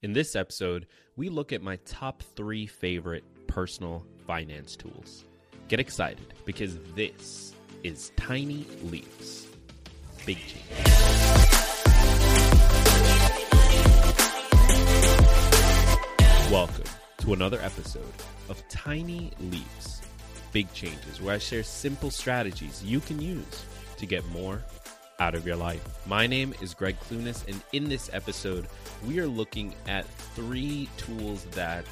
In this episode, we look at my top three favorite personal finance tools. Get excited because this is Tiny Leaps, Big Change. Welcome to another episode of Tiny Leaps, Big Changes, where I share simple strategies you can use to get more out of your life. My name is Greg Clunis, and in this episode, we are looking at three tools that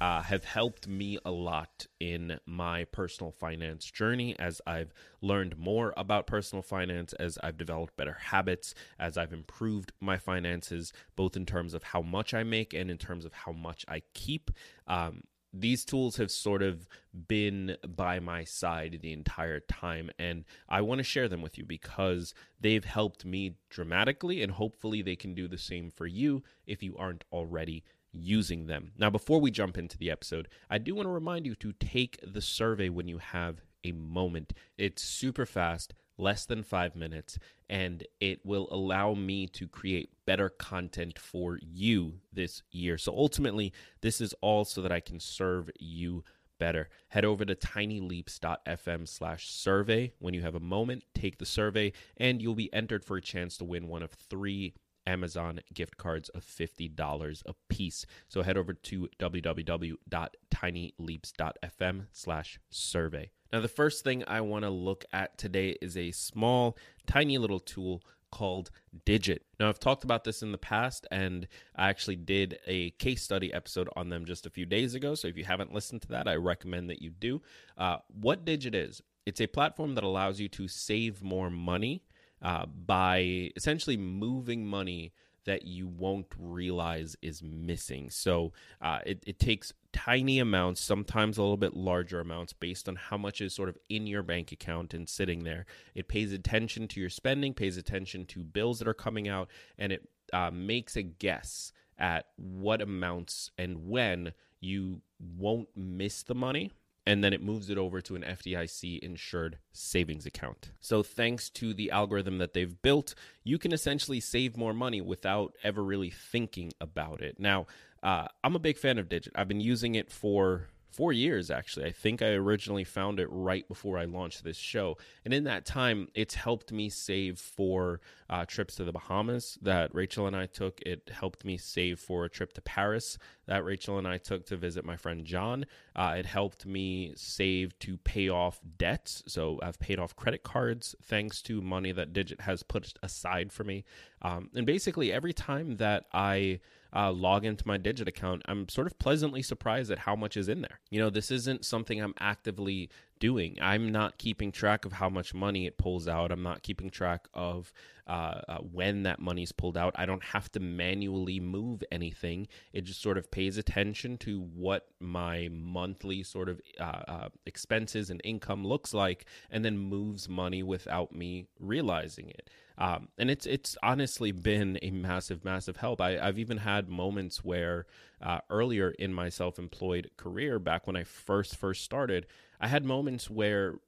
uh, have helped me a lot in my personal finance journey as I've learned more about personal finance, as I've developed better habits, as I've improved my finances, both in terms of how much I make and in terms of how much I keep. Um, these tools have sort of been by my side the entire time and i want to share them with you because they've helped me dramatically and hopefully they can do the same for you if you aren't already using them. Now before we jump into the episode i do want to remind you to take the survey when you have a moment. It's super fast less than five minutes, and it will allow me to create better content for you this year. So ultimately, this is all so that I can serve you better. Head over to tinyleaps.fm slash survey. When you have a moment, take the survey, and you'll be entered for a chance to win one of three Amazon gift cards of $50 a piece. So head over to www.tinyleaps.fm slash survey. Now, the first thing I want to look at today is a small, tiny little tool called Digit. Now, I've talked about this in the past, and I actually did a case study episode on them just a few days ago. So if you haven't listened to that, I recommend that you do. Uh, what Digit is, it's a platform that allows you to save more money uh, by essentially moving money that you won't realize is missing. So uh, it, it takes tiny amounts, sometimes a little bit larger amounts, based on how much is sort of in your bank account and sitting there. It pays attention to your spending, pays attention to bills that are coming out, and it uh, makes a guess at what amounts and when you won't miss the money and then it moves it over to an FDIC insured savings account. So, thanks to the algorithm that they've built, you can essentially save more money without ever really thinking about it. Now, uh, I'm a big fan of Digit. I've been using it for four years actually. I think I originally found it right before I launched this show, and in that time, it's helped me save for uh, trips to the Bahamas that Rachel and I took. It helped me save for a trip to Paris that Rachel and I took to visit my friend John. Uh, it helped me save to pay off debts. So I've paid off credit cards thanks to money that Digit has put aside for me. Um, and basically, every time that I uh, log into my Digit account, I'm sort of pleasantly surprised at how much is in there. You know, this isn't something I'm actively doing. I'm not keeping track of how much money it pulls out. I'm not keeping track of uh, uh, when that money's pulled out. I don't have to manually move anything. It just sort of pays attention to what my monthly sort of uh, uh expenses and income looks like, and then moves money without me realizing it. Um, and it's it's honestly been a massive, massive help. I, have even had moments where uh, earlier in my self-employed career, back when I first first started, I had moments where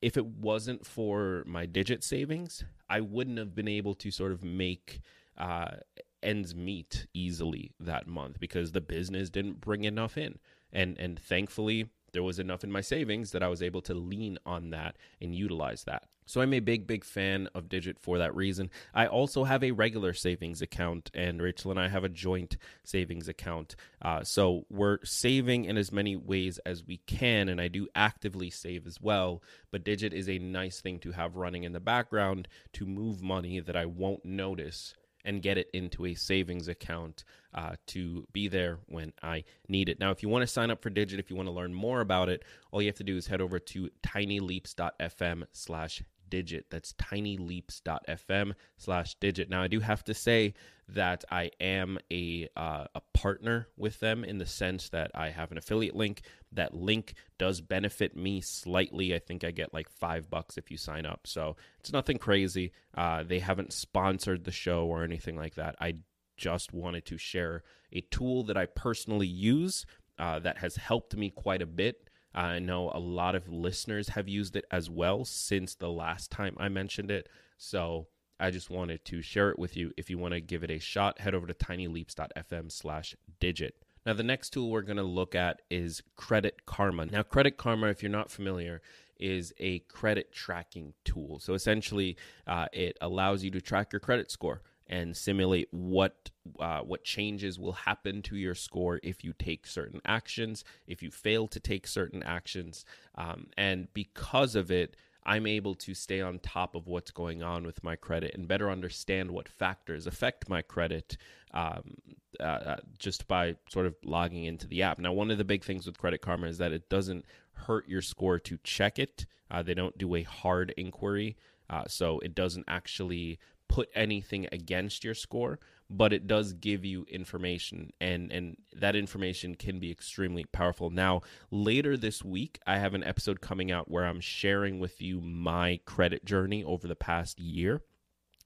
if it wasn't for my digit savings, I wouldn't have been able to sort of make uh, ends meet easily that month because the business didn't bring enough in. And and thankfully, there was enough in my savings that I was able to lean on that and utilize that. So I'm a big, big fan of Digit for that reason. I also have a regular savings account, and Rachel and I have a joint savings account. Uh, so we're saving in as many ways as we can, and I do actively save as well. But Digit is a nice thing to have running in the background to move money that I won't notice and get it into a savings account uh, to be there when I need it. Now, if you want to sign up for Digit, if you want to learn more about it, all you have to do is head over to tinyleaps.fm slash digit. That's tinyleaps.fm slash digit. Now, I do have to say that I am a, uh, a partner with them in the sense that I have an affiliate link. That link does benefit me slightly. I think I get like five bucks if you sign up. So it's nothing crazy. Uh, they haven't sponsored the show or anything like that. I just wanted to share a tool that I personally use uh, that has helped me quite a bit I know a lot of listeners have used it as well since the last time I mentioned it. So I just wanted to share it with you. If you want to give it a shot, head over to tinyleaps.fm slash digit. Now, the next tool we're going to look at is Credit Karma. Now, Credit Karma, if you're not familiar, is a credit tracking tool. So essentially, uh, it allows you to track your credit score and simulate what uh, what changes will happen to your score if you take certain actions, if you fail to take certain actions, um, and because of it, I'm able to stay on top of what's going on with my credit and better understand what factors affect my credit um, uh, uh, just by sort of logging into the app. Now, one of the big things with Credit Karma is that it doesn't hurt your score to check it. Uh, they don't do a hard inquiry, uh, so it doesn't actually put anything against your score but it does give you information and and that information can be extremely powerful. Now later this week i have an episode coming out where i'm sharing with you my credit journey over the past year.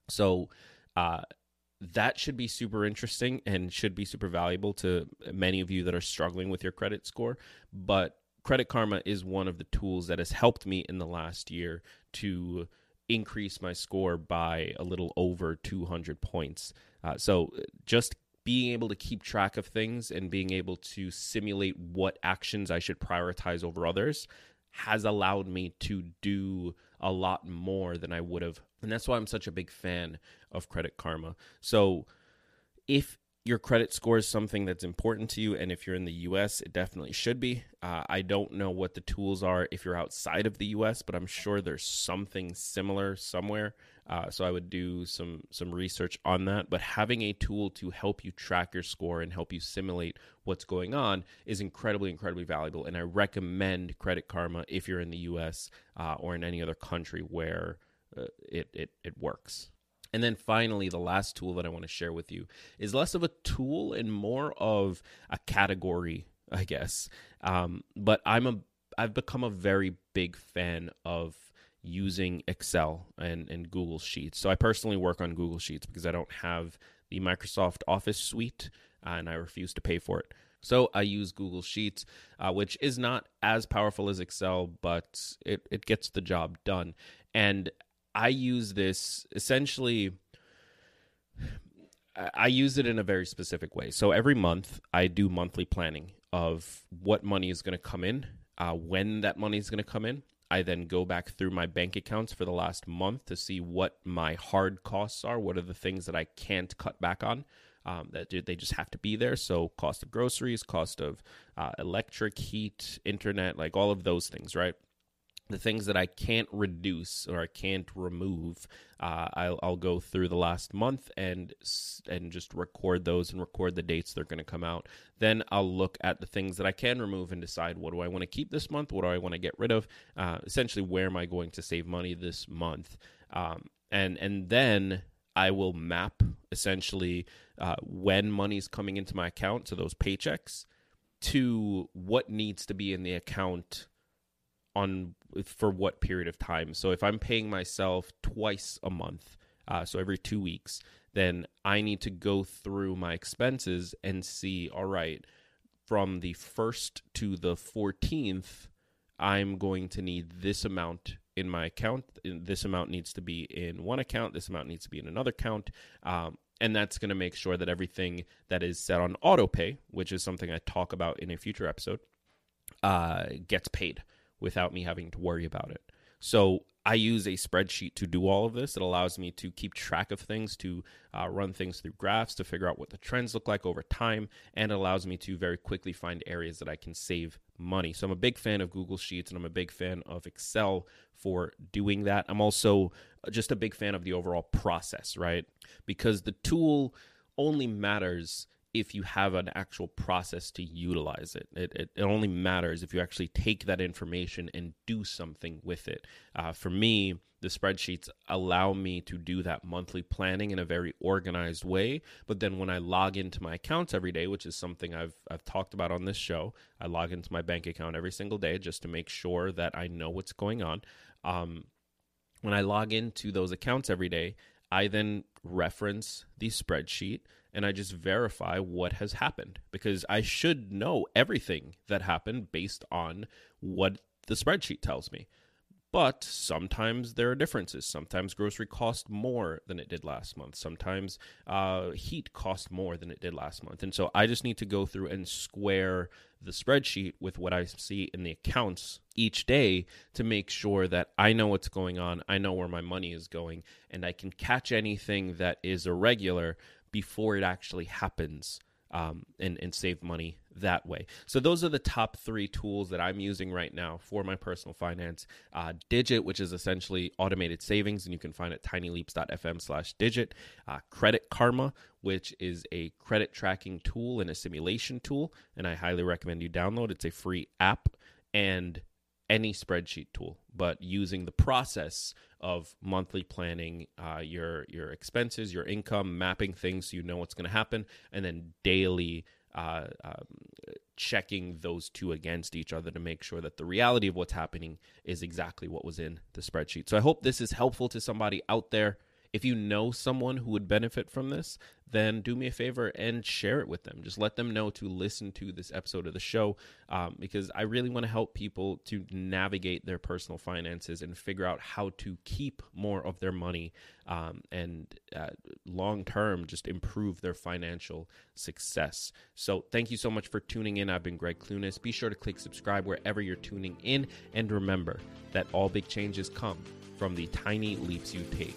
So uh that should be super interesting and should be super valuable to many of you that are struggling with your credit score but credit karma is one of the tools that has helped me in the last year to increase my score by a little over 200 points. Uh, so just being able to keep track of things and being able to simulate what actions I should prioritize over others has allowed me to do a lot more than I would have. And that's why I'm such a big fan of Credit Karma. So if your credit score is something that's important to you, and if you're in the US, it definitely should be. Uh, I don't know what the tools are if you're outside of the US, but I'm sure there's something similar somewhere. Uh, so I would do some some research on that. But having a tool to help you track your score and help you simulate what's going on is incredibly incredibly valuable. And I recommend Credit Karma if you're in the U.S. Uh, or in any other country where uh, it, it it works. And then finally, the last tool that I want to share with you is less of a tool and more of a category, I guess. Um, but I'm a I've become a very big fan of using Excel and, and Google Sheets. So I personally work on Google Sheets because I don't have the Microsoft Office suite uh, and I refuse to pay for it. So I use Google Sheets, uh, which is not as powerful as Excel, but it, it gets the job done. And I use this essentially. I use it in a very specific way. So every month, I do monthly planning of what money is going to come in, uh, when that money is going to come in. I then go back through my bank accounts for the last month to see what my hard costs are. What are the things that I can't cut back on? Um, that they just have to be there. So cost of groceries, cost of uh, electric, heat, internet, like all of those things, right? The things that I can't reduce or I can't remove, uh, I'll, I'll, go through the last month and and just record those and record the dates they're going to come out. Then I'll look at the things that I can remove and decide what do I want to keep this month, what do I want to get rid of. Uh, essentially, where am I going to save money this month? Um, and and then I will map essentially uh, when money's coming into my account, so those paychecks, to what needs to be in the account on for what period of time. So if I'm paying myself twice a month, uh, so every two weeks, then I need to go through my expenses and see, all right, from the 1st to the 14th, I'm going to need this amount in my account. This amount needs to be in one account. This amount needs to be in another account. Um, and that's going to make sure that everything that is set on auto pay, which is something I talk about in a future episode, uh, gets paid without me having to worry about it. So I use a spreadsheet to do all of this. It allows me to keep track of things, to uh, run things through graphs, to figure out what the trends look like over time, and it allows me to very quickly find areas that I can save money. So I'm a big fan of Google Sheets and I'm a big fan of Excel for doing that. I'm also just a big fan of the overall process, right? Because the tool only matters if you have an actual process to utilize it. It, it, it only matters if you actually take that information and do something with it. Uh, for me, the spreadsheets allow me to do that monthly planning in a very organized way. But then when I log into my accounts every day, which is something I've I've talked about on this show, I log into my bank account every single day just to make sure that I know what's going on. Um, when I log into those accounts every day, I then reference the spreadsheet and I just verify what has happened because I should know everything that happened based on what the spreadsheet tells me. But sometimes there are differences. Sometimes grocery cost more than it did last month. Sometimes uh, heat cost more than it did last month. And so I just need to go through and square the spreadsheet with what I see in the accounts each day to make sure that I know what's going on, I know where my money is going, and I can catch anything that is irregular before it actually happens um, and, and save money that way. So those are the top three tools that I'm using right now for my personal finance. Uh, Digit, which is essentially automated savings, and you can find it tinyleaps.fm slash digit. Uh, Credit Karma, which is a credit tracking tool and a simulation tool, and I highly recommend you download. It's a free app. And any spreadsheet tool, but using the process of monthly planning uh, your your expenses, your income, mapping things so you know what's going to happen, and then daily uh, um, checking those two against each other to make sure that the reality of what's happening is exactly what was in the spreadsheet. So I hope this is helpful to somebody out there. If you know someone who would benefit from this, then do me a favor and share it with them. Just let them know to listen to this episode of the show um, because I really want to help people to navigate their personal finances and figure out how to keep more of their money um, and uh, long term just improve their financial success. So, thank you so much for tuning in. I've been Greg Clunis. Be sure to click subscribe wherever you're tuning in. And remember that all big changes come from the tiny leaps you take